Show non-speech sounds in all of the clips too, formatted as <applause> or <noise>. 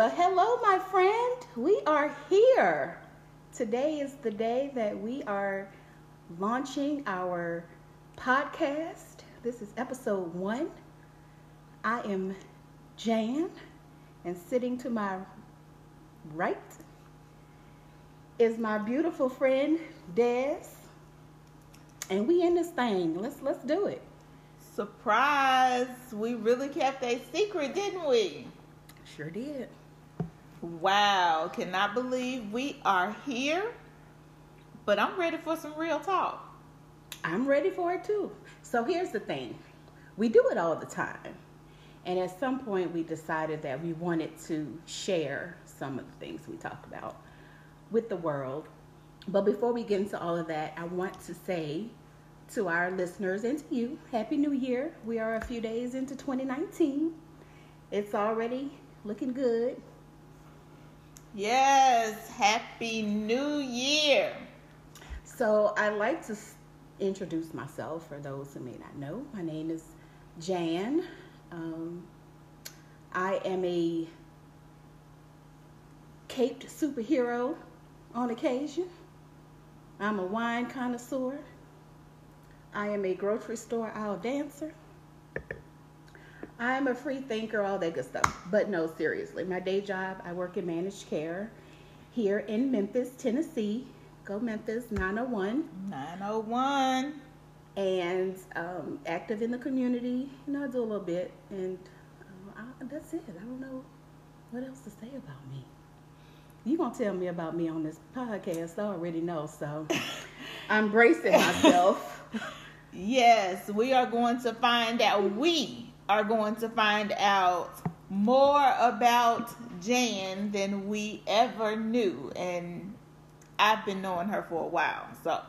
Well, hello, my friend. We are here. Today is the day that we are launching our podcast. This is episode one. I am Jan, and sitting to my right is my beautiful friend Des. And we in this thing. Let's let's do it. Surprise! We really kept a secret, didn't we? Sure did. Wow, cannot believe we are here. But I'm ready for some real talk. I'm ready for it too. So here's the thing. We do it all the time. And at some point we decided that we wanted to share some of the things we talked about with the world. But before we get into all of that, I want to say to our listeners and to you, Happy New Year. We are a few days into 2019. It's already looking good. Yes, Happy New Year. So I like to introduce myself for those who may not know. My name is Jan. Um, I am a caped superhero on occasion. I'm a wine connoisseur. I am a grocery store aisle dancer. I am a free thinker, all that good stuff. But no, seriously, my day job, I work in managed care here in Memphis, Tennessee. Go Memphis 901. 901. And um, active in the community. You know, I do a little bit. And uh, I, that's it. I don't know what else to say about me. You're gonna tell me about me on this podcast? I already know, so <laughs> I'm bracing myself. yes, we are going to find out. We are going to find out more about Jan than we ever knew, and I've been knowing her for a while. So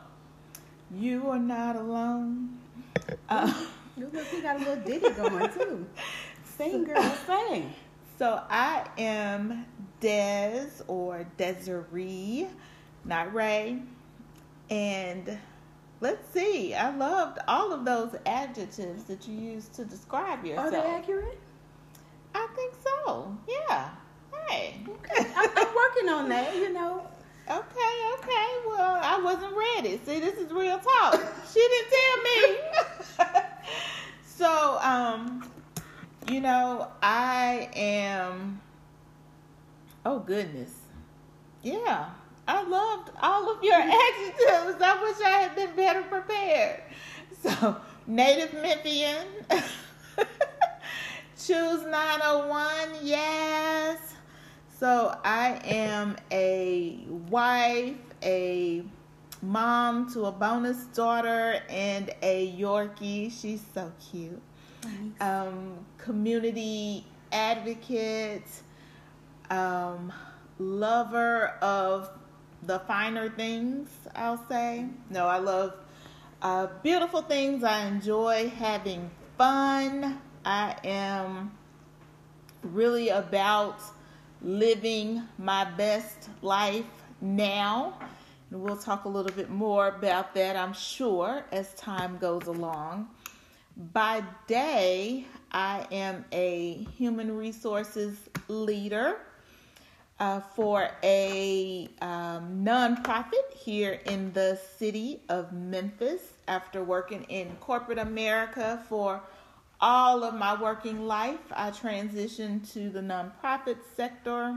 you are not alone. Uh, look, we got a little ditty going too. <laughs> Sing, girl, <laughs> sing. So I am Des or Desiree, not Ray. And let's see, I loved all of those adjectives that you used to describe yourself. Are they accurate? I think so. Yeah. Hey. Okay. I'm working on that, you know. <laughs> Okay, okay. Well, I wasn't ready. See, this is real talk. she didn't tell me. <laughs> so, um, you know, I am. Oh, goodness. Yeah. I loved all of your <laughs> adjectives. I wish I had been better prepared. So, native Memphian. <laughs> Choose 901. Yes. So, I am a wife, a mom to a bonus daughter, and a Yorkie. She's so cute. Thanks. Um, community advocate, um, lover of the finer things, I'll say. No, I love uh, beautiful things. I enjoy having fun. I am really about living my best life now. And we'll talk a little bit more about that, I'm sure, as time goes along. By day, I am a human resources leader uh, for a um, nonprofit here in the city of Memphis after working in corporate America for all of my working life. I transitioned to the nonprofit sector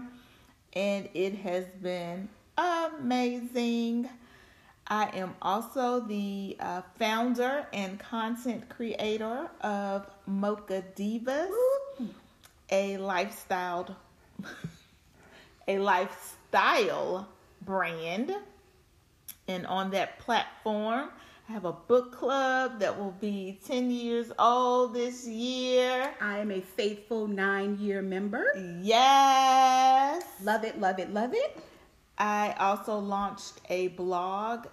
and it has been amazing. I am also the uh, founder and content creator of Mocha Divas, a lifestyle <laughs> a lifestyle brand. And on that platform, I have a book club that will be 10 years old this year. I am a faithful nine year member. Yes. Love it, love it, love it. I also launched a blog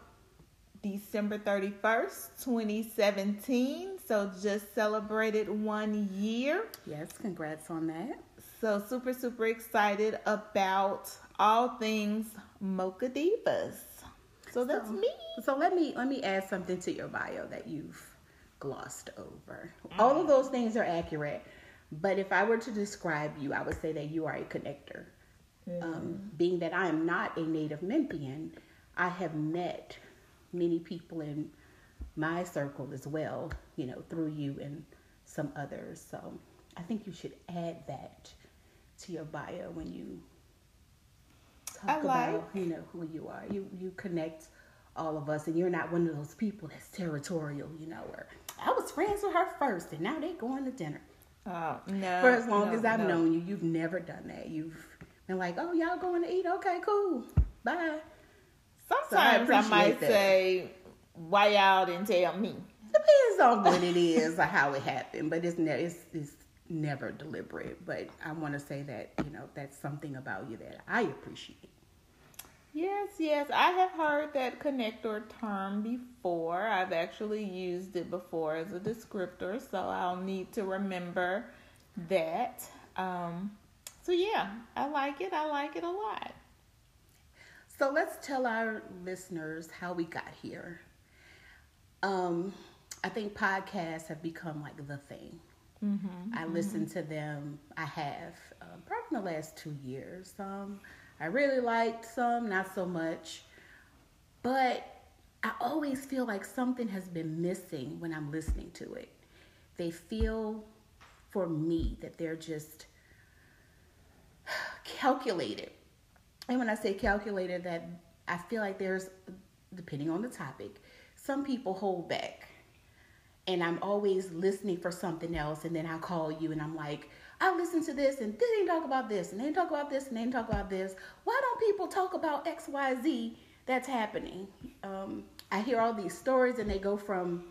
December 31st, 2017. So just celebrated one year. Yes, congrats on that. So super, super excited about all things Mocha Divas. So that's So- me. So let me let me add something to your bio that you've glossed over. All of those things are accurate, But if I were to describe you, I would say that you are a connector. Um, being that I am not a native Memphian, I have met many people in my circle as well, you know, through you and some others. So I think you should add that to your bio when you talk like- about, you know, who you are. You you connect all of us and you're not one of those people that's territorial, you know, where I was friends with her first and now they going to dinner. Uh, no. For as long no, as I've no. known you, you've never done that. You've been like, oh, y'all going to eat? Okay, cool. Bye. Sometimes I, appreciate might that. say, "Why y'all didn't tell me?" Depends on what it is or how it happened, but it's, it's, it's never deliberate. But I want to say that, you know, that's something about you that I appreciate. Yes, yes, I have heard that connector term before. I've actually used it before as a descriptor, so I'll need to remember that. Um, so yeah, I like it. I like it a lot. So let's tell our listeners how we got here. Um, I think podcasts have become like the thing. I listen to them. I have um, probably in the last two years. Um, I really liked some, not so much. But I always feel like something has been missing when I'm listening to it. They feel, for me, that they're just <sighs> calculated. And when I say calculated, that I feel like there's, depending on the topic, some people hold back. And I'm always listening for something else, and then I'll call you and I'm like, I listened to this and they didn't talk about this and they didn't talk about this and they didn't talk about this. Why don't people talk about X, Y, Z that's happening? Um, I hear all these stories and they go from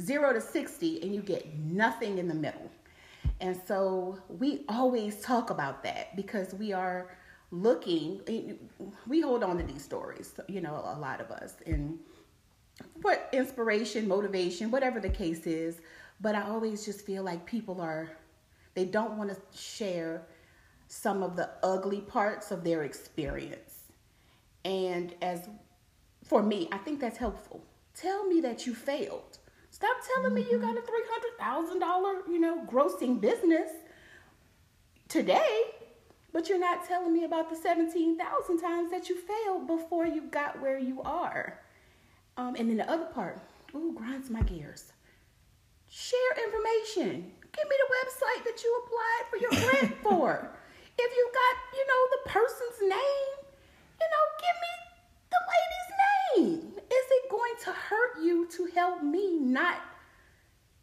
zero to 60 and you get nothing in the middle. And so we always talk about that because we are looking, we hold on to these stories, you know, a lot of us. And what inspiration, motivation, whatever the case is. But I always just feel like people are, they don't want to share some of the ugly parts of their experience. And as for me, I think that's helpful. Tell me that you failed. Stop telling me you mm-hmm. got a three hundred thousand dollar, you know, grossing business today, but you're not telling me about the seventeen thousand times that you failed before you got where you are. Um, and then the other part, ooh, grinds my gears. Share information. Give me the website that you applied for your grant <laughs> for. If you got, you know, the person's name, you know, give me the lady's name. Is it going to hurt you to help me not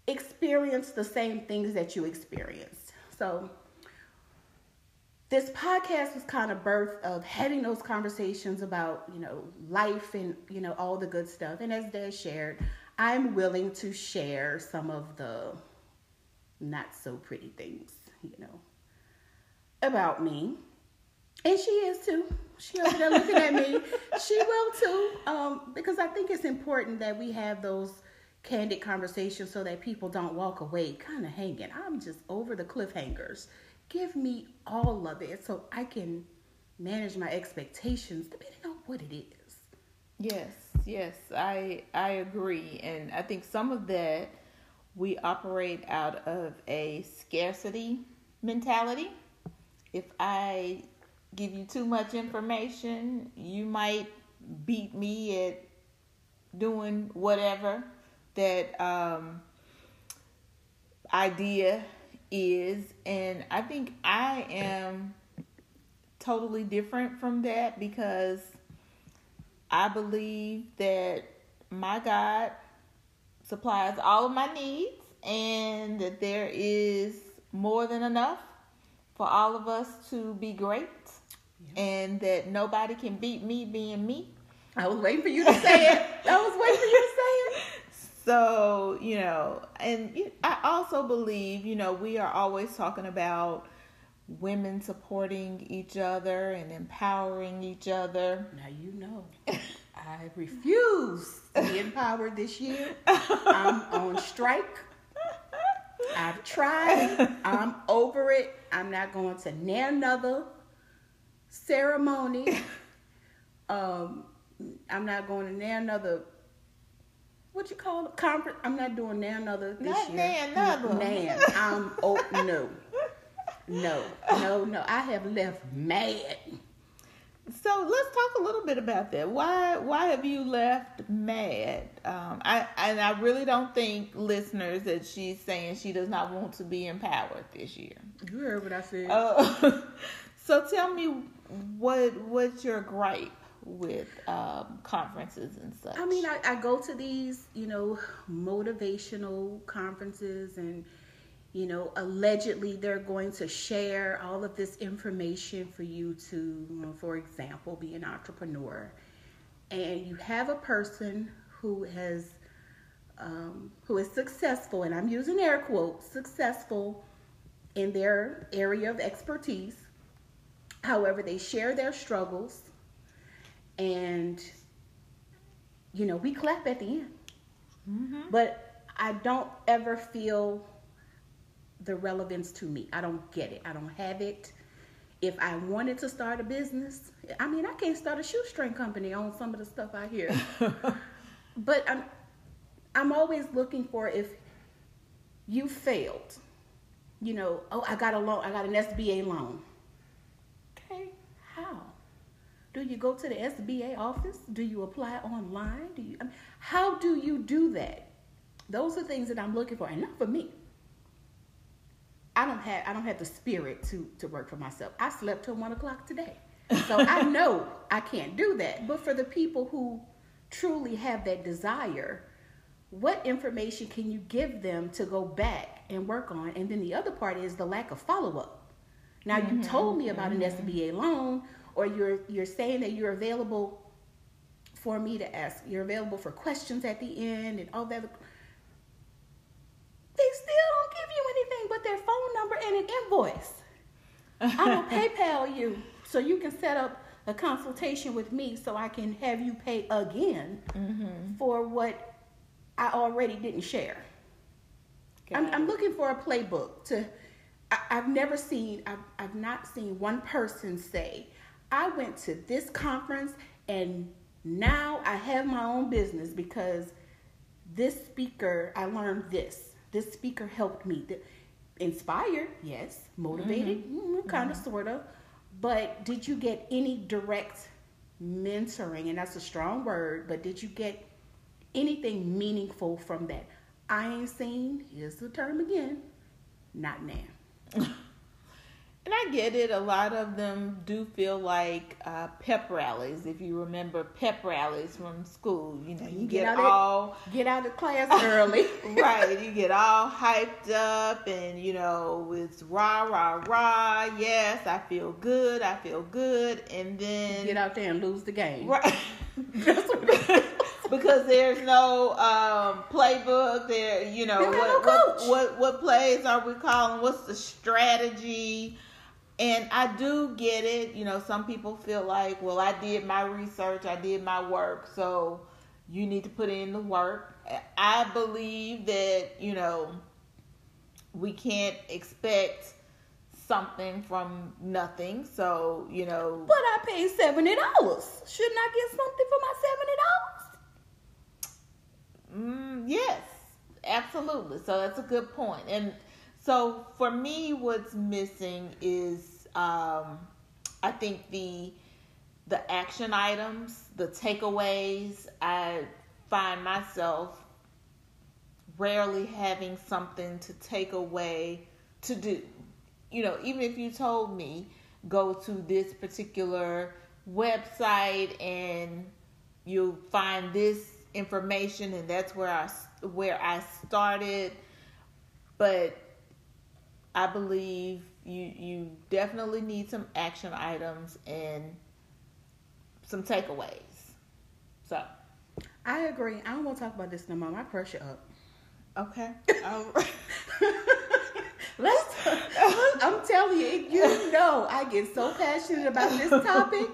experience the same things that you experienced? So this podcast was kind of birth of having those conversations about you know life and you know all the good stuff. And as dad shared i'm willing to share some of the not so pretty things you know about me. And she is too. She over there looking at me. <laughs> She will too um, because i think it's important that we have those candid conversations so that people don't walk away kind of hanging. I'm just over the cliffhangers give me all of it so I can manage my expectations depending on what it is. Yes, yes, I I agree, and I think some of that we operate out of a scarcity mentality. If I give you too much information, you might beat me at doing whatever that um, idea is, and I think I am totally different from that because I believe that my God supplies all of my needs and that there is more than enough for all of us to be great and that nobody can beat me being me. I was waiting for you to say it. <laughs> I was waiting for you to say it. So, you know, and I also believe, you know, we are always talking about women supporting each other and empowering each other. Now you know. I refuse to be empowered this year. I'm on strike. I've tried. I'm over it. I'm not going to another ceremony. Um, I'm not going to another. What you call it? Conference? I'm not doing near another this Not year. near another. Nan. I'm oh no. no, no, no. I have left mad. So let's talk a little bit about that. Why why have you left mad? Um, I and I really don't think listeners that she's saying she does not want to be empowered this year. You heard what I said. Uh, <laughs> so tell me what what's your gripe with um, conferences and such? I mean, I, I go to these, you know, motivational conferences and you know, allegedly they're going to share all of this information for you to, for example, be an entrepreneur. And you have a person who has, um, who is successful, and I'm using air quotes, successful in their area of expertise. However, they share their struggles, and you know, we clap at the end. Mm-hmm. But I don't ever feel the relevance to me. I don't get it. I don't have it. If I wanted to start a business, I mean, I can't start a shoestring company on some of the stuff I hear. <laughs> but I'm I'm always looking for if you failed. You know, oh, I got a loan. I got an SBA loan. Okay, how? Do you go to the SBA office? Do you apply online? Do you? I mean, how do you do that? Those are things that I'm looking for, and not for me. I don't have I don't have the spirit to to work for myself. I slept till one o'clock today, so I <laughs> know I can't do that. But for the people who truly have that desire, what information can you give them to go back and work on? And then the other part is the lack of follow up. Now mm-hmm. you told me about mm-hmm. an SBA loan, or you're you're saying that you're available for me to ask. You're available for questions at the end and all that they still don't give you anything but their phone number and an invoice. I will <laughs> PayPal you so you can set up a consultation with me so I can have you pay again mm-hmm. for what I already didn't share. I'm, I'm, looking for a playbook to. I, have never seen. I've, I've not seen one person say, "I went to this conference and now I have my own business because this speaker I learned this." this speaker helped me. Inspired, yes. Motivated, mm-hmm. mm-hmm, kind of, mm-hmm. sort of. But did you get any direct mentoring? And that's a strong word, but did you get anything meaningful from that? I ain't seen, here's the term again, not now. <laughs> And I get it. A lot of them do feel like uh, pep rallies. If you remember pep rallies from school, you know, you, you get, get all of, get out of class <laughs> early, <laughs> right? You get all hyped up, and you know, it's rah rah rah. Yes, I feel good. I feel good, and then you get out there and lose the game, right? <laughs> because there's no um, playbook. There, you know, what, no what, what what plays are we calling? What's the strategy? And I do get it. You know, some people feel like, well, I did my research, I did my work, so you need to put in the work. I believe that, you know, we can't expect something from nothing. So, you know. But I paid $70. Shouldn't I get something for my $70? Mm, yes, absolutely. So that's a good point. And so for me, what's missing is um, I think the the action items, the takeaways. I find myself rarely having something to take away to do. You know, even if you told me go to this particular website and you'll find this information and that's where I where I started but I believe you you definitely need some action items and some takeaways. So, I agree. I don't want to talk about this no more. My pressure up. Okay. <laughs> Let's. I'm telling you, you know, I get so passionate about this topic.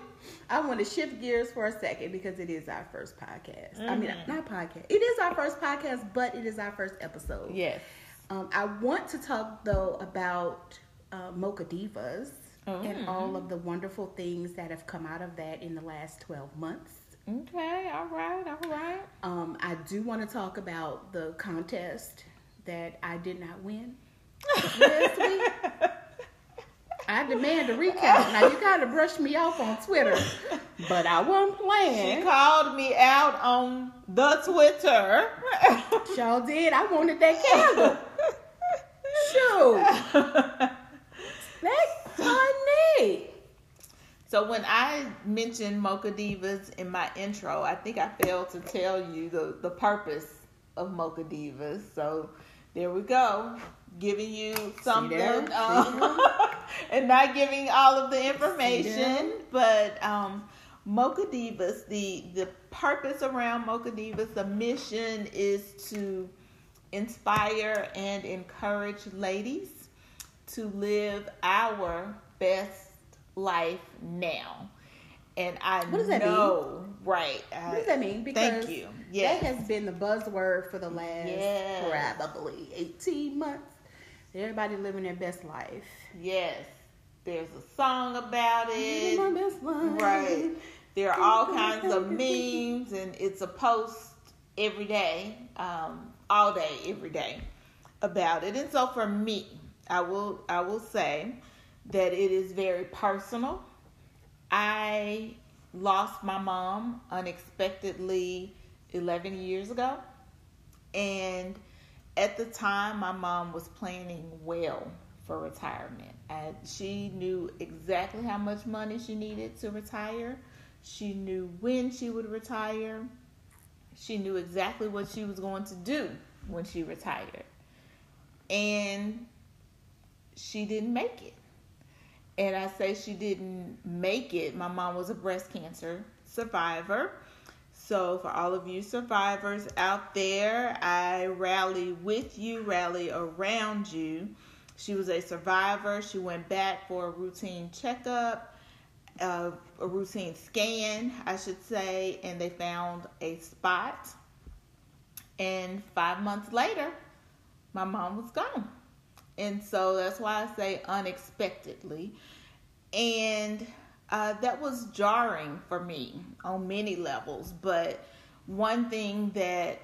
I want to shift gears for a second because it is our first podcast. Mm-hmm. I mean, mm-hmm. not podcast. It is our first podcast, but it is our first episode. Yes. Um, I want to talk though about uh, Mocha Divas oh. and all of the wonderful things that have come out of that in the last 12 months. Okay, all right, all right. Um, I do want to talk about the contest that I did not win last <laughs> week. I demand a recount. Now you gotta brush me off on Twitter, but I wasn't playing. She called me out on the Twitter. Y'all did. I wanted that candle. <laughs> <laughs> That's funny. So when I mentioned Mocha Divas in my intro, I think I failed to tell you the, the purpose of Mocha Divas. So there we go, giving you something um, <laughs> and not giving all of the information. But um, Mocha Divas, the the purpose around Mocha Divas, the mission is to inspire and encourage ladies to live our best life now. And I What does that know, right? What does that mean? Because thank you. Yes. that has been the buzzword for the last Yes. probably 18 months. Everybody living their best life. yes. There's a song about Living it. my best life. Right. There are all kinds of memes, and it's a post every day, um, all day, every day about it. And so for me, I will I will say that it is very personal. I lost my mom unexpectedly 11 years ago, and at the time, my mom was planning well for retirement. And she knew exactly how much money she needed to retire. She knew when she would retire. She knew exactly what she was going to do when she retired. And she didn't make it. And I say she didn't make it. My mom was a breast cancer survivor. So, for all of you survivors out there, I rally with you, rally around you. She was a survivor. She went back for a routine checkup, uh, a routine scan, I should say, and they found a spot. And five months later, my mom was gone. And so that's why I say unexpectedly. And uh, that was jarring for me on many levels. But one thing that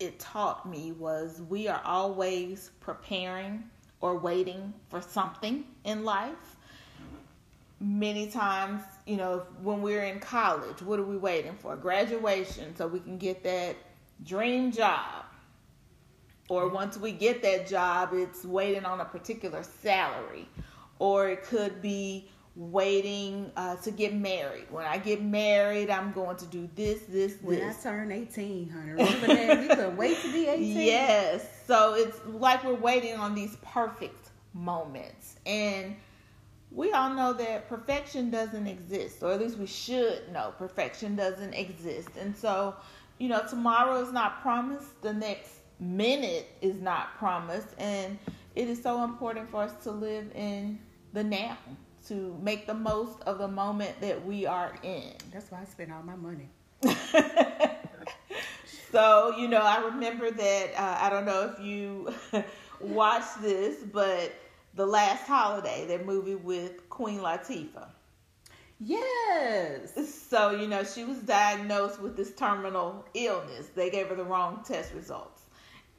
it taught me was we are always preparing or waiting for something in life. Many times, you know, when we're in college, what are we waiting for? Graduation, so we can get that dream job. Or once we get that job, it's waiting on a particular salary. Or it could be waiting uh, to get married. When I get married, I'm going to do this, this, this. When I turned 18, honey. Remember that? You couldn't wait to be <laughs> 18. Yes. So it's like we're waiting on these perfect moments. And we all know that perfection doesn't exist, or at least we should know perfection doesn't exist. And so, you know, tomorrow is not promised, the next minute is not promised. And it is so important for us to live in the now, to make the most of the moment that we are in. That's why I spent all my money. <laughs> so you know i remember that uh, i don't know if you <laughs> watched this but the last holiday that movie with queen latifah. Yes. so you know she was diagnosed with this terminal illness. They gave her the wrong test results.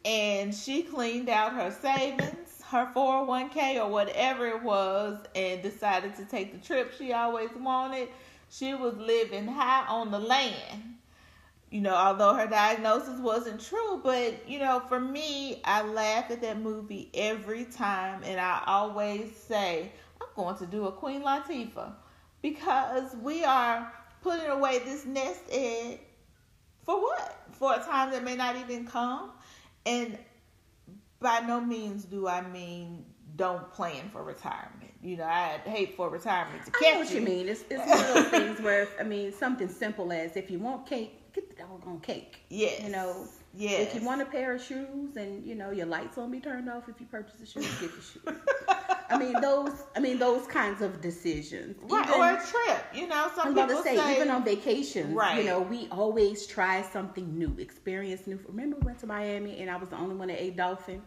And she cleaned out her savings her 401k or whatever it was and decided to take the trip she always wanted. She was living high on the land you know, although her diagnosis wasn't true, but you know, for me, I laugh at that movie every time, and I always say, I'm going to do a Queen Latifah because we are putting away this nest egg for what? For a time that may not even come, and by no means do I mean don't plan for retirement. You know, I hate for retirement to catch I know what you mean. It's, it's one of those <laughs> things where, I mean, something simple as if you want cake, get the doggone cake. Yes. You know, Yes. if you want a pair of shoes and, you know, your lights won't be turned off if you purchase the shoes, get the shoes. <laughs> I mean, those, I mean, those kinds of decisions. Right, Even- or a trip. You know, some I'm about people to say, say, even on vacation. Right. you know, we always try something new, experience new. Remember, we went to Miami and I was the only one that ate dolphin.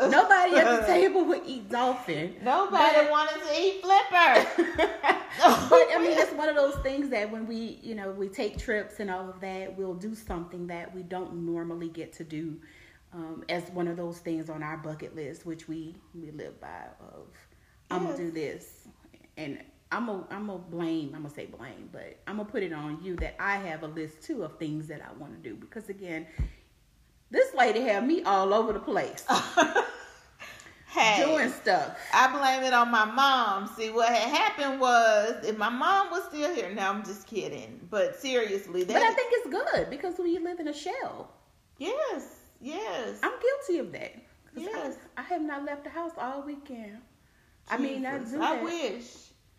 Nobody at the <laughs> table would eat dolphin. nobody But- wanted to eat flipper. <laughs> but I mean, it's one of those things that when we, you know, we take trips and all of that, we'll do something that we don't normally get to do um, as one of those things on our bucket list, which we we live by. Of I'm Yes. gonna do this, and I'm gonna I'm gonna blame I'm gonna say blame, but I'm gonna put it on you that I have a list too of things that I want to do because again, this lady had me all over the place <laughs> Hey, doing stuff. I blame it on my mom. See, what had happened was, if my mom was still here, now I'm just kidding. But seriously, that But I think it's good because we live in a shell. yes, yes. I'm guilty of that. Yes. I, I have not left the house all weekend. I mean, I Jesus, do I wish.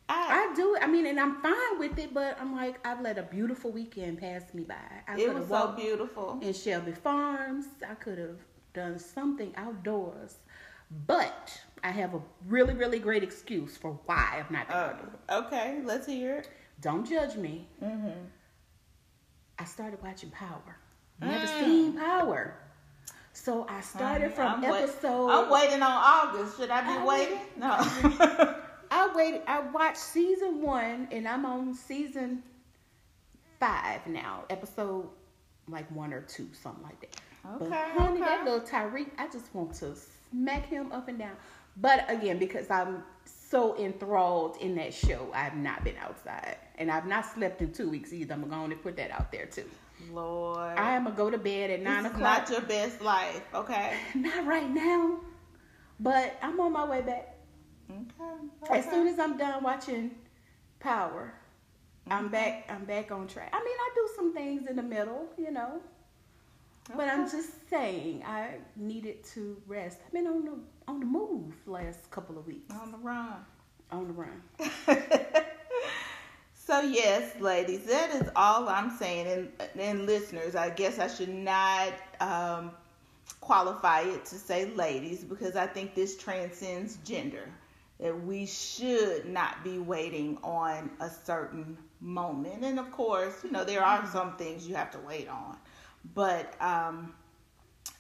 I, I do. I mean, and I'm fine with it, but I'm like, I've let a beautiful weekend pass me by. I it was so beautiful. in Shelby Farms. I could have done something outdoors, but I have a really, really great excuse for why I'm not Oh, okay, let's hear it. Don't judge me. Mm-hmm. I started watching Power. Never Mm. seen Power. So I started from I'm wait- episode. I'm waiting on August. Should I be I waiting? No. <laughs> I waited. I watched season one, and I'm on season five now. Episode like one or two, something like that. but Okay, honey, okay. that little Tariq, I just want to smack him up and down. But again, because I'm so enthralled in that show, I've not been outside, and I've not slept in two weeks either. I'm going to put that out there too. Lord. I am gonna go to bed at nine this o'clock. not your best life, okay? <laughs> Not right now, but I'm on my way back. Okay. As soon as I'm done watching Power, I'm back. I'm back on track. I mean, I do some things in the middle, you know, but I'm just saying I needed to rest. I've been on the on the move last couple of weeks, on the run. on the run. <laughs> so yes, ladies, that is all I'm saying. And and listeners, I guess I should not um, qualify it to say ladies because I think this transcends gender. That we should not be waiting on a certain moment. And of course, you know, there are some things you have to wait on. But um,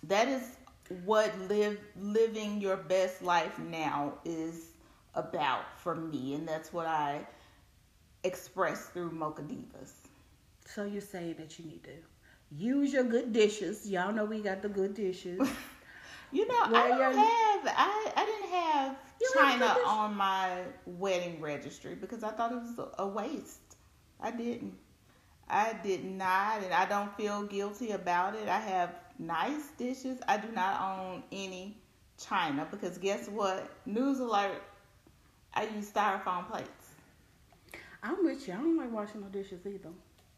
that is what live living your best life now is about for me and that's what I express through Mocha Divas. So you're saying that you need to use your good dishes. Y'all know we got the good dishes. <laughs> You know, Well, I don't have I I didn't have You don't have China on my wedding registry because I thought it was a- a waste. I didn't. I did not, and I don't feel guilty about it. I have nice dishes. I do not own any china because guess what? News alert! I use styrofoam plates. I'm with you. I don't like washing no dishes either.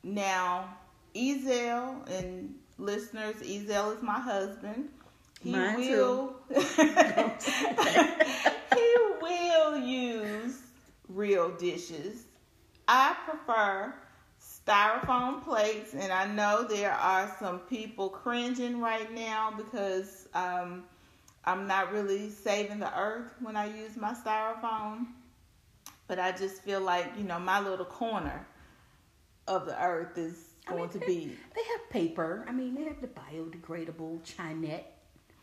Now, Ezel and listeners, Ezel is my husband. He Mine will <laughs> <laughs> he will use real dishes. I prefer styrofoam plates, and I know there are some people cringing right now because um, I'm not really saving the earth when I use my styrofoam. But I just feel like you know my little corner of the earth is I going mean, to they- be They have paper. I mean, they have the biodegradable Chinette.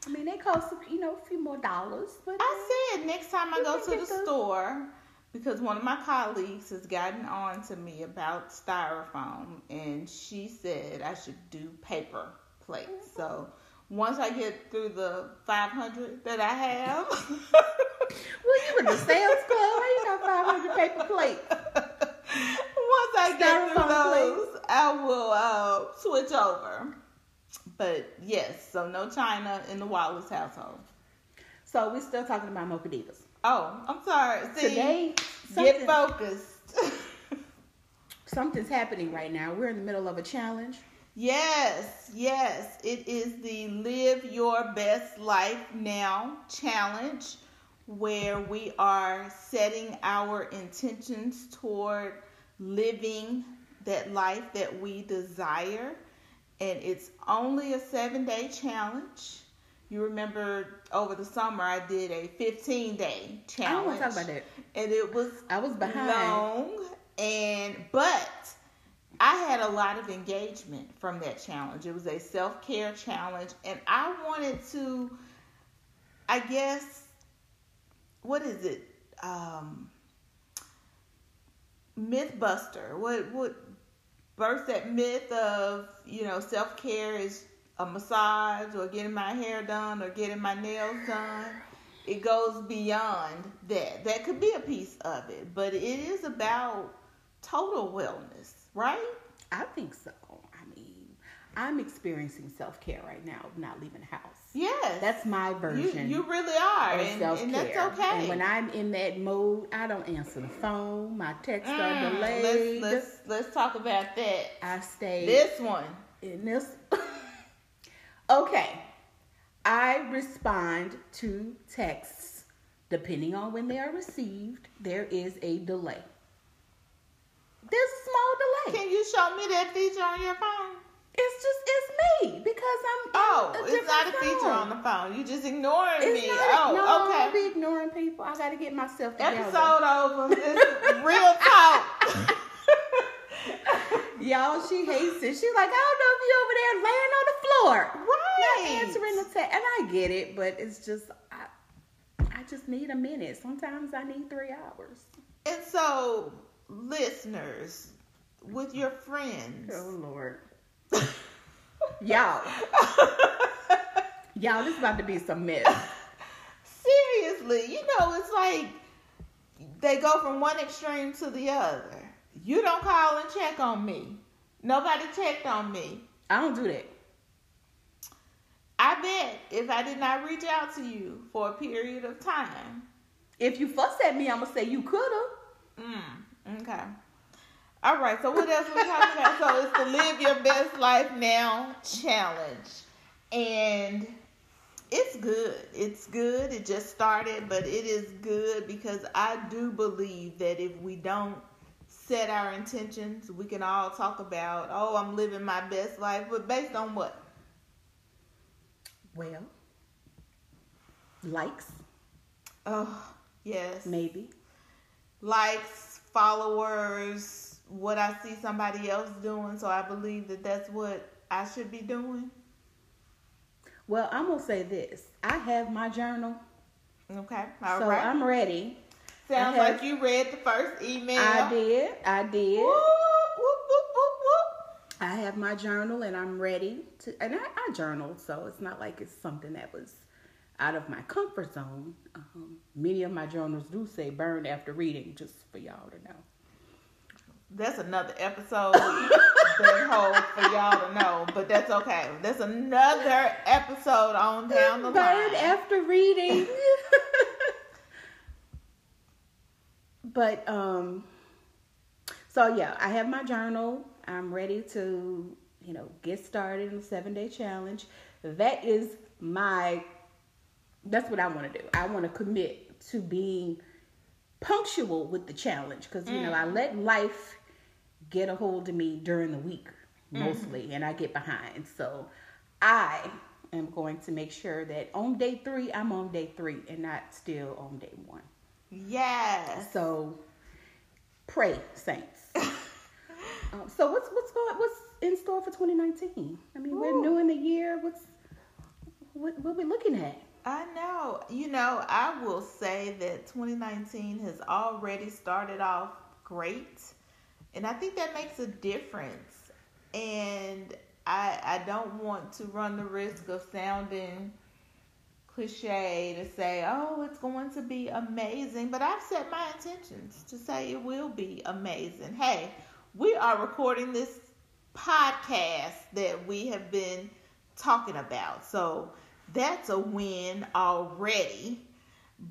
I mean, they cost you know a few more dollars, but I said next time I go to the the- store because one of my colleagues has gotten on to me about styrofoam and she said I should do paper plates. Mm-hmm. So once I get through the 500 that I have, <laughs> well, you in the Sam's Club? How you got five hundred paper plates? once I get through Styrofoam those, I will uh, switch over. But yes, so no China in the Wallace household. So we're still talking about Mocha Divas. Oh, I'm sorry. See, Today, get focused. <laughs> something's happening right now. We're in the middle of a challenge. Yes, yes. It is the Live Your Best Life Now challenge where we are setting our intentions toward living that life that we desire. And it's only a seven day challenge. You remember over the summer I did a 15 day I challenge. don't want to talk about that. And it was I was behind. long and but I had a lot of engagement from that challenge. It was a self-care challenge and I wanted to I guess what is it? Um Mythbuster. What what burst that myth of, you know, self-care is a massage or getting my hair done or getting my nails done. it goes beyond that. That could be a piece of it, but it is about total wellness, right? I think so. I mean, I'm experiencing self care right now, not leaving the house. Yes. That's my version. you really are. And, and that's okay. And when I'm in that mode, I don't answer the phone. My texts are Mm, delayed. let's, let's let's talk about that. I stay This one. in this. <laughs> okay. I respond to texts depending on when they are received. There is a delay. There's a small delay. Can you show me that feature on your phone? It's just it's me because I'm. Oh, it's not a feature phone. on the phone. You just ignoring It's me. not, oh, no, I okay. don't be ignoring people. I got to get myself together. Episode over. It's real talk. <laughs> Y'all, she hates it. She's like, I don't know if you over there laying on the floor. Not answering the text. And I get it, but it's just, I, I just need a minute. Sometimes I need three hours. And so, listeners, with your friends, Oh, Lord. <laughs> Y'all. <laughs> Y'all, this is about to be some mess. seriously, you know, it's like they go from one extreme to the other. You don't call and check on me. Nobody checked on me. I don't do that. I bet if I did not reach out to you for a period of time. If you fuss at me, I'm going to say you could have. Mm, okay. All right. So what else we talking about? <laughs> So it's the live your best life now challenge, and it's good. It's good. It just started, but it is good because I do believe that if we don't set our intentions, we can all talk about, oh, I'm living my best life, but based on what? Well, likes, Oh, yes. maybe. likes, followers, what I see somebody else doing. So I believe that that's what I should be doing. Well, I'm going to say this. I have my journal, Okay, all right. so I'm ready. Sounds have- like you read the first email. I did. I did. Whoop, I have my journal and I'm ready to, and I, I journal, so it's not like it's something that was out of my comfort zone. Um, many of my journals do say burn after reading, just for y'all to know. That's another episode <laughs> that whole for y'all to know, but that's okay. That's another episode on down the burn line. after reading. <laughs> but um, so yeah, I have my journal. I'm ready to, you know, get started in the seven day challenge. That is my that's what I want to do. I want to commit to being punctual with the challenge because you know I mm. let life get a hold of me during the week mm. mostly, and I get behind. So I am going to make sure that on day three I'm on day three and not still on day one. Yes. So pray, saints. Um, so what's what's going what's in store for 2019? I mean, we're new in the year. What's what what we looking at? I know. You know, I will say that 2019 has already started off great. And I think that makes a difference. And I I don't want to run the risk of sounding cliche to say, "Oh, it's going to be amazing," but I've set my intentions to say it will be amazing. Hey, we are recording this podcast that we have been talking about. So, that's a win already.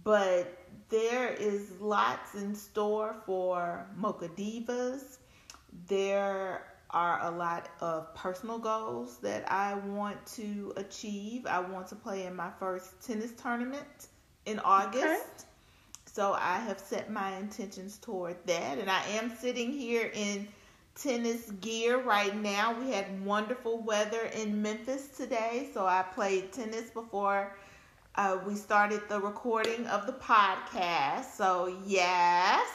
But there is lots in store for Mocha Divas. There are a lot of personal goals that I want to achieve. I want to play in my first tennis tournament in August. Okay. So I have set my intentions toward that. And I am sitting here in tennis gear right now. We had wonderful weather in Memphis today. So I played tennis before uh, we started the recording of the podcast. So, yes.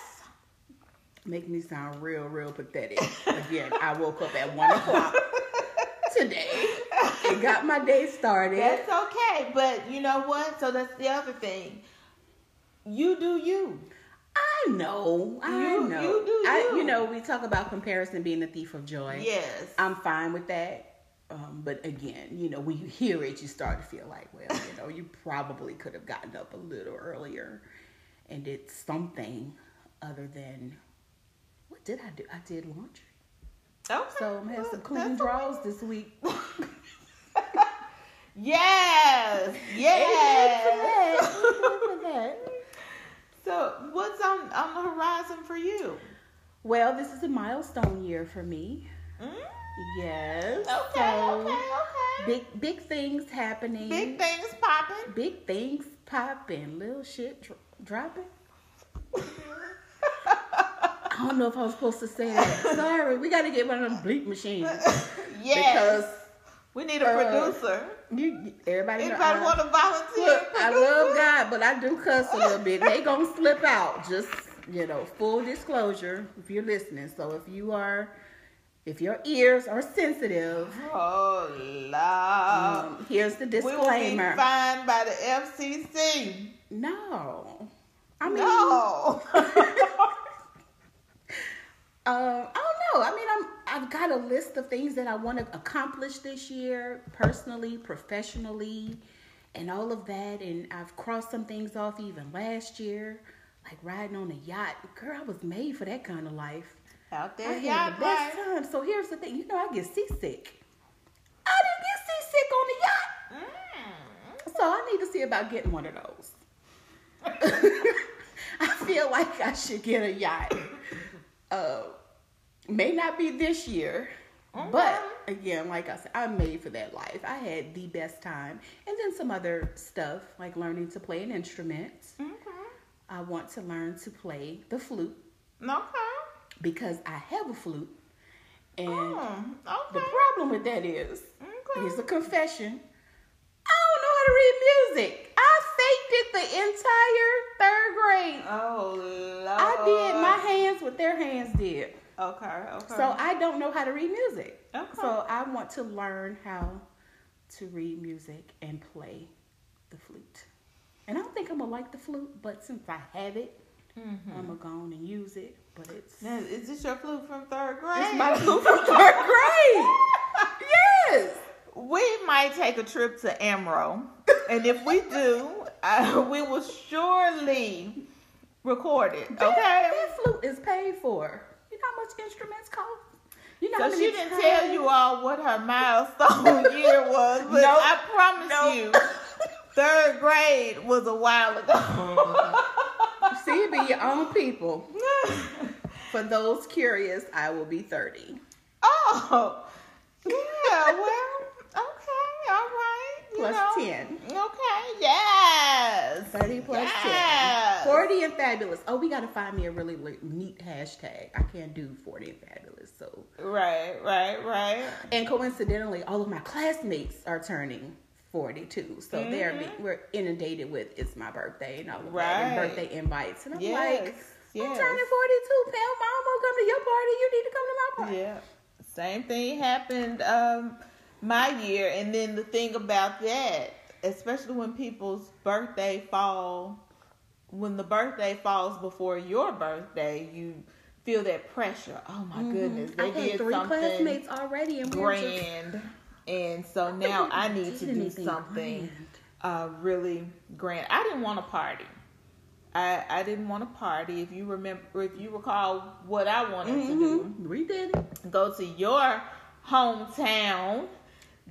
Make me sound real, real pathetic. Again, I woke up at one o'clock <laughs> today and got my day started. That's okay. But you know what? So that's the other thing. You do you. I know. I You- know. you do I, you. you know, we talk about comparison being the thief of joy. Yes. I'm fine with that. Um, but again, you know, when you hear it, you start to feel like, well, you know, you probably could have gotten up a little earlier and did something other than what did I do? I did laundry. Okay. So I'm having some clean draws this week. <laughs> Yes. <laughs> Yes. <laughs> Amen for that. so, what's on on the horizon for you? Well, this is a milestone year for me. Mm? Yes. Okay. so okay. Okay. Big big things happening. Big things popping. big things popping. Little shit dro- dropping. <laughs> I don't know if I was supposed to say that. Sorry, we got to get one of them bleep machines <laughs> yes. We need a uh, producer. you everybody. Anybody want to volunteer? Look, I love God, but I do cuss a <laughs> little bit. They gonna slip out. Just you know, full disclosure if you're listening. So if you are, if your ears are sensitive, Oh Lord. um, here's the disclaimer. we will be fined by the FCC. No, I mean, no. <laughs> Uh, I don't know. I mean, I'm I've got a list of things that I want to accomplish this year, personally, professionally, and all of that. And I've crossed some things off even last year, like riding on a yacht. Girl, I was made for that kind of life. Out I there, had yeah, the best time. So here's the thing. You know, I get seasick. I didn't get seasick on the yacht. Mm. So I need to see about getting one of those. <laughs> <laughs> I feel like I should get a yacht. Uh, may not be this year, mm-hmm. but again, like I said, I'm made for that life. I had the best time, and then some other stuff like learning to play an instrument. Okay. I want to learn to play the flute Okay. because I have a flute, and Oh, the problem with that is, Okay. here's a confession. I don't know how to read music. I faked it the entire third grade. Oh Lord. I did my hands what their hands did. Okay. Okay. So I don't know how to read music. Okay. So I want to learn how to read music and play the flute. And I don't think I'm gonna like the flute, but since I have it, Mhm. I'm gonna go on and use it. But it's Now, is this your flute from third grade? it's my flute from third grade. <laughs> Yes. We might take a trip to Amro, <laughs> and if we do, uh, we will surely record it. That, Okay. that flute is paid for. You know how much instruments cost? You know how So many she didn't times- tell you all what her milestone <laughs> year was, but Nope. I promise Nope. you, third grade was a while ago. <laughs> See, it be your own people. <laughs> For those curious, I will be 30. oh, yeah. Well, okay, all right. You Plus know. 10. Okay. Yes. 30 plus Yes. 10. 40 and fabulous. Oh, we got to find me a really neat hashtag. I can't do 40 and fabulous. So, Right. Right. Right. and coincidentally, all of my classmates are turning 42. So they're Mhm. we're inundated with it's my birthday and all of that and birthday invites. And I'm Yes. like, I'm turning 42, Pam. Mom won't come to your party. You need to come to my party. Yeah. Same thing happened um my year and then the thing about that, especially when people's birthday fall when the birthday falls before your birthday, you feel that pressure. Oh my goodness, they I had did three something classmates already, and we were just grand. And so now I need to do something uh, really grand. I didn't want a party. I, I didn't want to party. If you remember, if you recall what I wanted to do. We did it. go to your hometown.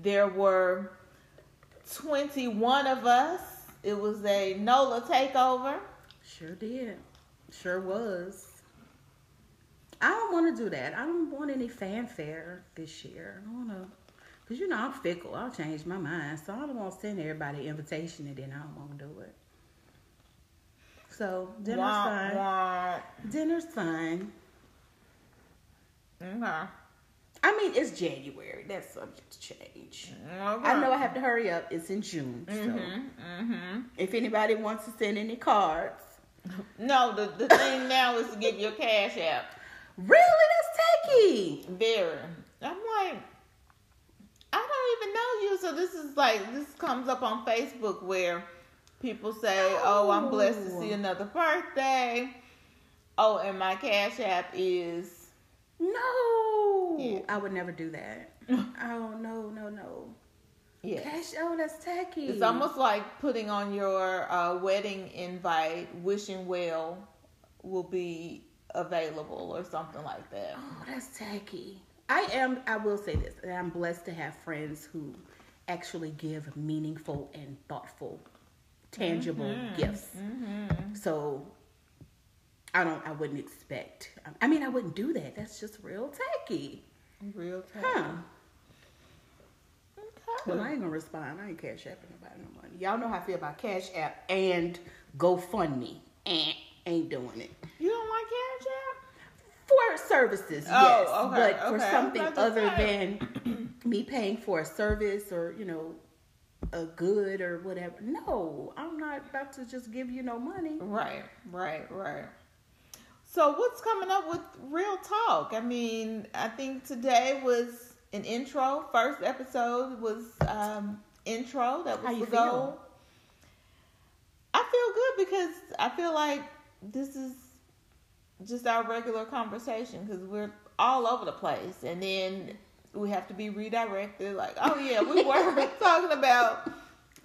There were 21 of us. It was a NOLA takeover. Sure did. Sure was. I don't want to do that. I don't want any fanfare this year. I don't want to, because you know I'm fickle. I'll change my mind. So I don't want to send everybody an invitation and then I don't want to do it. So dinner's Wah, fine. wah. Dinner's fine. Okay. I mean, it's January. That's subject to change. Okay. I know I have to hurry up. It's in June. Mm-hmm. Mm-hmm. if anybody wants to send any cards, No, the, the thing now is to give your cash app. really, that's techie. Very. I'm like, I don't even know you. So this is like, this comes up on Facebook where people say, oh, I'm blessed to see another birthday. Oh, and my cash app is, No, Yeah. I would never do that. <laughs> oh no, no, no. Yeah. Cash. Oh, that's tacky. It's almost like putting on your uh, wedding invite, wishing well will be available or something like that. Oh, that's tacky. I am. I will say this. I'm blessed to have friends who actually give meaningful and thoughtful, tangible Mm-hmm. gifts. So I don't. I wouldn't expect. I mean, I wouldn't do that. That's just real tacky. Real tacky. Huh. Okay. Well, I ain't gonna respond. I ain't cash apping nobody no money. Y'all know how I feel about Cash App and GoFundMe. Eh, ain't doing it. You don't like Cash App? For services, Oh, yes. okay, but for okay. something I was about to other say. than me paying for a service or, you know, a good or whatever. No, I'm not about to just give you no money. Right, right, right. So what's coming up with Real Talk? I mean, I think today was an intro. First episode was um intro. That was How you the feel? I feel good because I feel like this is just our regular conversation because we're all over the place, and then we have to be redirected. Like, oh yeah, we were <laughs> <laughs> talking about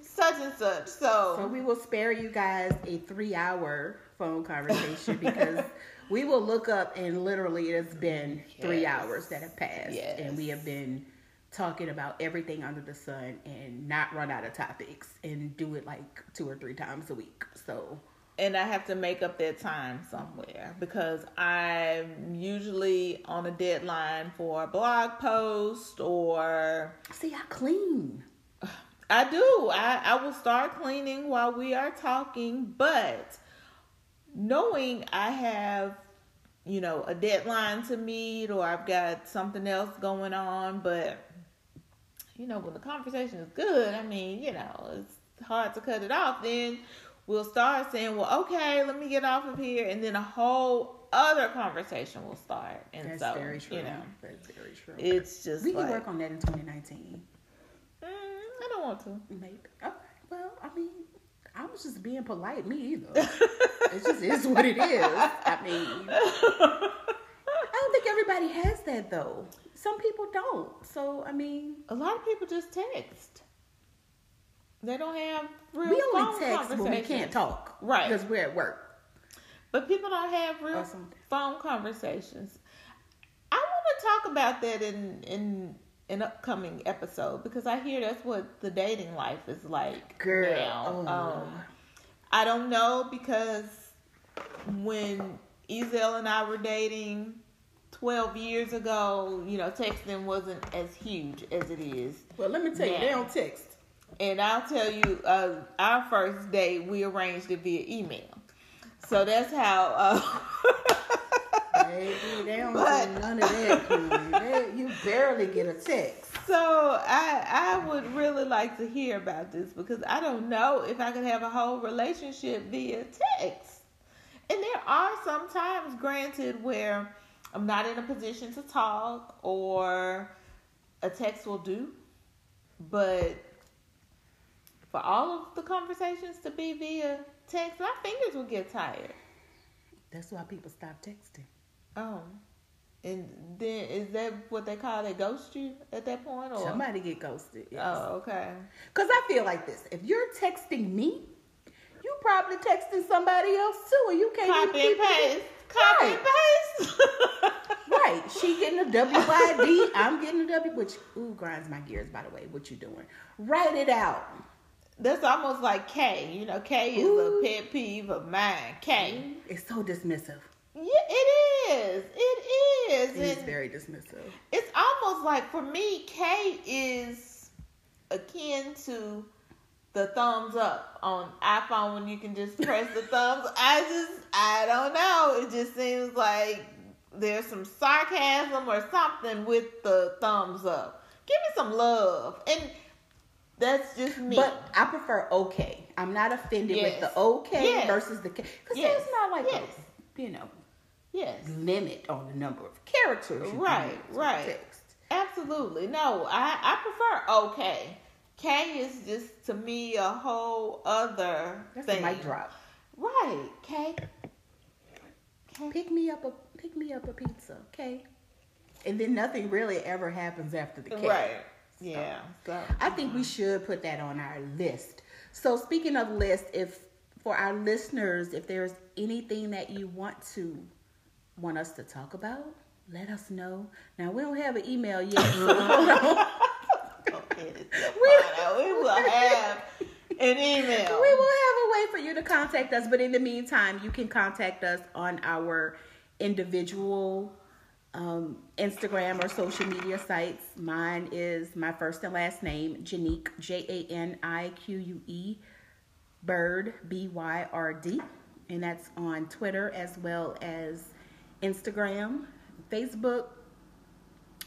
such and such. So, So we will spare you guys a three hour phone conversation because <laughs> we will look up and literally it's been three hours that have passed. Yes. And we have been talking about everything under the sun and not run out of topics and do it like two or three times a week. So and I have to make up that time somewhere because I'm usually on a deadline for a blog post or see I clean. <sighs> I do. I, I will start cleaning while we are talking, but knowing I have, you know, a deadline to meet or I've got something else going on, but you know, when the conversation is good, I mean, you know, it's hard to cut it off, then we'll start saying, well, okay, let me get off of here. And then a whole other conversation will start. And That's so, very true. you know, That's very true. it's just we can work on that in 2019. mm, I don't want to. Maybe. Okay. Well, I mean, I was just being polite. Me either. it just is what it is. I mean, I don't think everybody has that though. Some people don't. So I mean, A lot of people just text. They don't have real we only phone text when we can't talk, Right. Because we're at work. But people don't have real phone conversations. I want to talk about that in in an upcoming episode because I hear that's what the dating life is like Girl, now. oh, um, I don't know because when Ezel and I were dating 12 years ago, you know, texting wasn't as huge as it is Well, let me tell you, they don't text. And I'll tell you, uh, our first date, we arranged it via email. So that's how. Uh, <laughs> Baby, they don't But- do none of that. They, you barely get a text. so I, I would really like to hear about this because I don't know if I could have a whole relationship via text. And there are some times, granted, where I'm not in a position to talk or a text will do. But for all of the conversations to be via text, my fingers will get tired. That's why people stop texting. Oh. And then is that what they call they ghost you at that point or Somebody get ghosted. Yes. Oh, okay. Because I feel like this. If you're texting me, you probably texting somebody else too, and you can't Copy and paste. Copy and paste. <laughs> Right. She getting a WYD. I'm getting a W, which ooh grinds my gears. By the way, what you doing? Write it out. That's almost like K. You know, K is Ooh. a pet peeve of mine. K. It's so dismissive. Yeah, it is. It is. It is And very dismissive. it's almost like for me, K is akin to the thumbs up on iPhone when you can just press the <laughs> thumbs. I just, I don't know. It just seems like there's some sarcasm or something with the thumbs up. Give me some love. And that's just me. But I prefer okay. I'm not offended with the okay Yes. versus the K. Because Yes. there's not like Yes. a, you know, yes. limit on the number of characters. Right, right. Absolutely. No, I, I prefer okay. K is just to me a whole other That's thing. mic drop. Right. K. K. Pick me up a pick me up a pizza, okay? and then nothing really ever happens after the K. Right. Yeah. So I think we uh-huh. should put that on our list. So speaking of list, if for our listeners, if there's anything that you want to want us to talk about, let us know. Now we don't have an email yet. So <laughs> okay, we, we will <laughs> have an email. We will have a way for you to contact us, but in the meantime, you can contact us on our individual um, Instagram or social media sites. Mine is my first and last name, Janique, J A N I Q U E, Byrd, B Y R D. And that's on Twitter as well as Instagram, Facebook.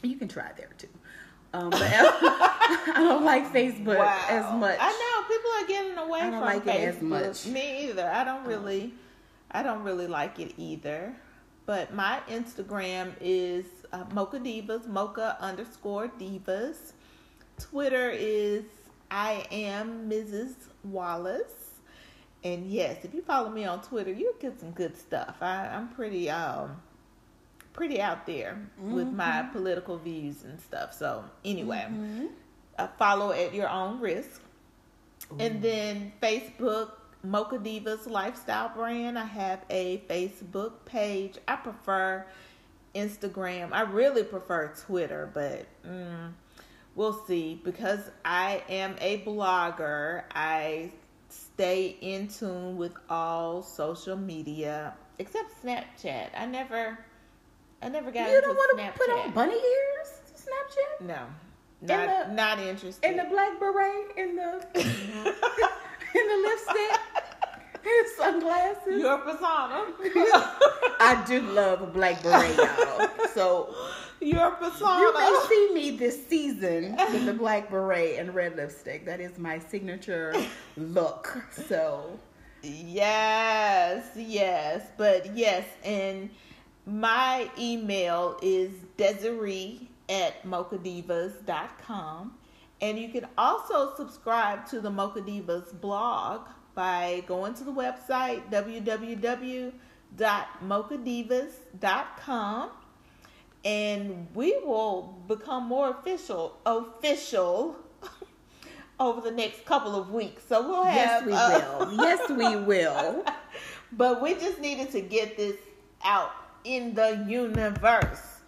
You can try there too. Um, but <laughs> I don't like Facebook wow. as much. I know people are getting away from like Facebook. Me either. I don't really, I don't really like it either. But my Instagram is uh, Mocha Divas, Mocha underscore Divas. Twitter is I am Mrs. Wallace. And yes, if you follow me on Twitter, you'll get some good stuff. I, I'm pretty um pretty out there mm-hmm. with my mm-hmm. political views and stuff. So anyway, mm-hmm. uh, follow at your own risk. Ooh. And then Facebook Mocha Divas Lifestyle Brand. I have a Facebook page. I prefer Instagram. I really prefer Twitter, but mm, we'll see. Because I am a blogger, I stay in tune with all social media except Snapchat. I never, I never got. You don't want to put on bunny ears, Snapchat? No, not the, not interested. In the black beret, in the. Mm-hmm. <laughs> in the lipstick, <laughs> sunglasses. Your persona. <laughs> I do love a black beret, y'all. So your persona. You may see me this season with the black beret and red lipstick. That is my signature look. So yes, yes, but yes, and my email is Desiree at mochadivas.com. And you can also subscribe to the Mocha Divas blog by going to the website www.mochadivas.com and we will become more official official <laughs> over the next couple of weeks. So we'll have Yes, we uh, will. yes, we <laughs> will. but we just needed to get this out in the universe.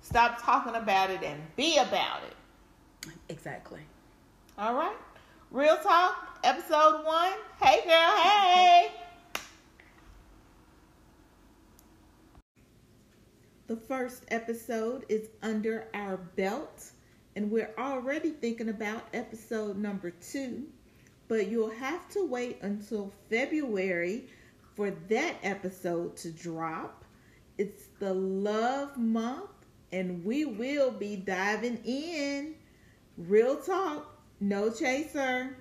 Stop talking about it and be about it. Exactly. All right. Real Talk, episode one. Hey, girl, hey. The first episode is under our belt, and we're already thinking about episode number two. But you'll have to wait until February for that episode to drop. It's the love month, and we will be diving in Real talk, no chaser.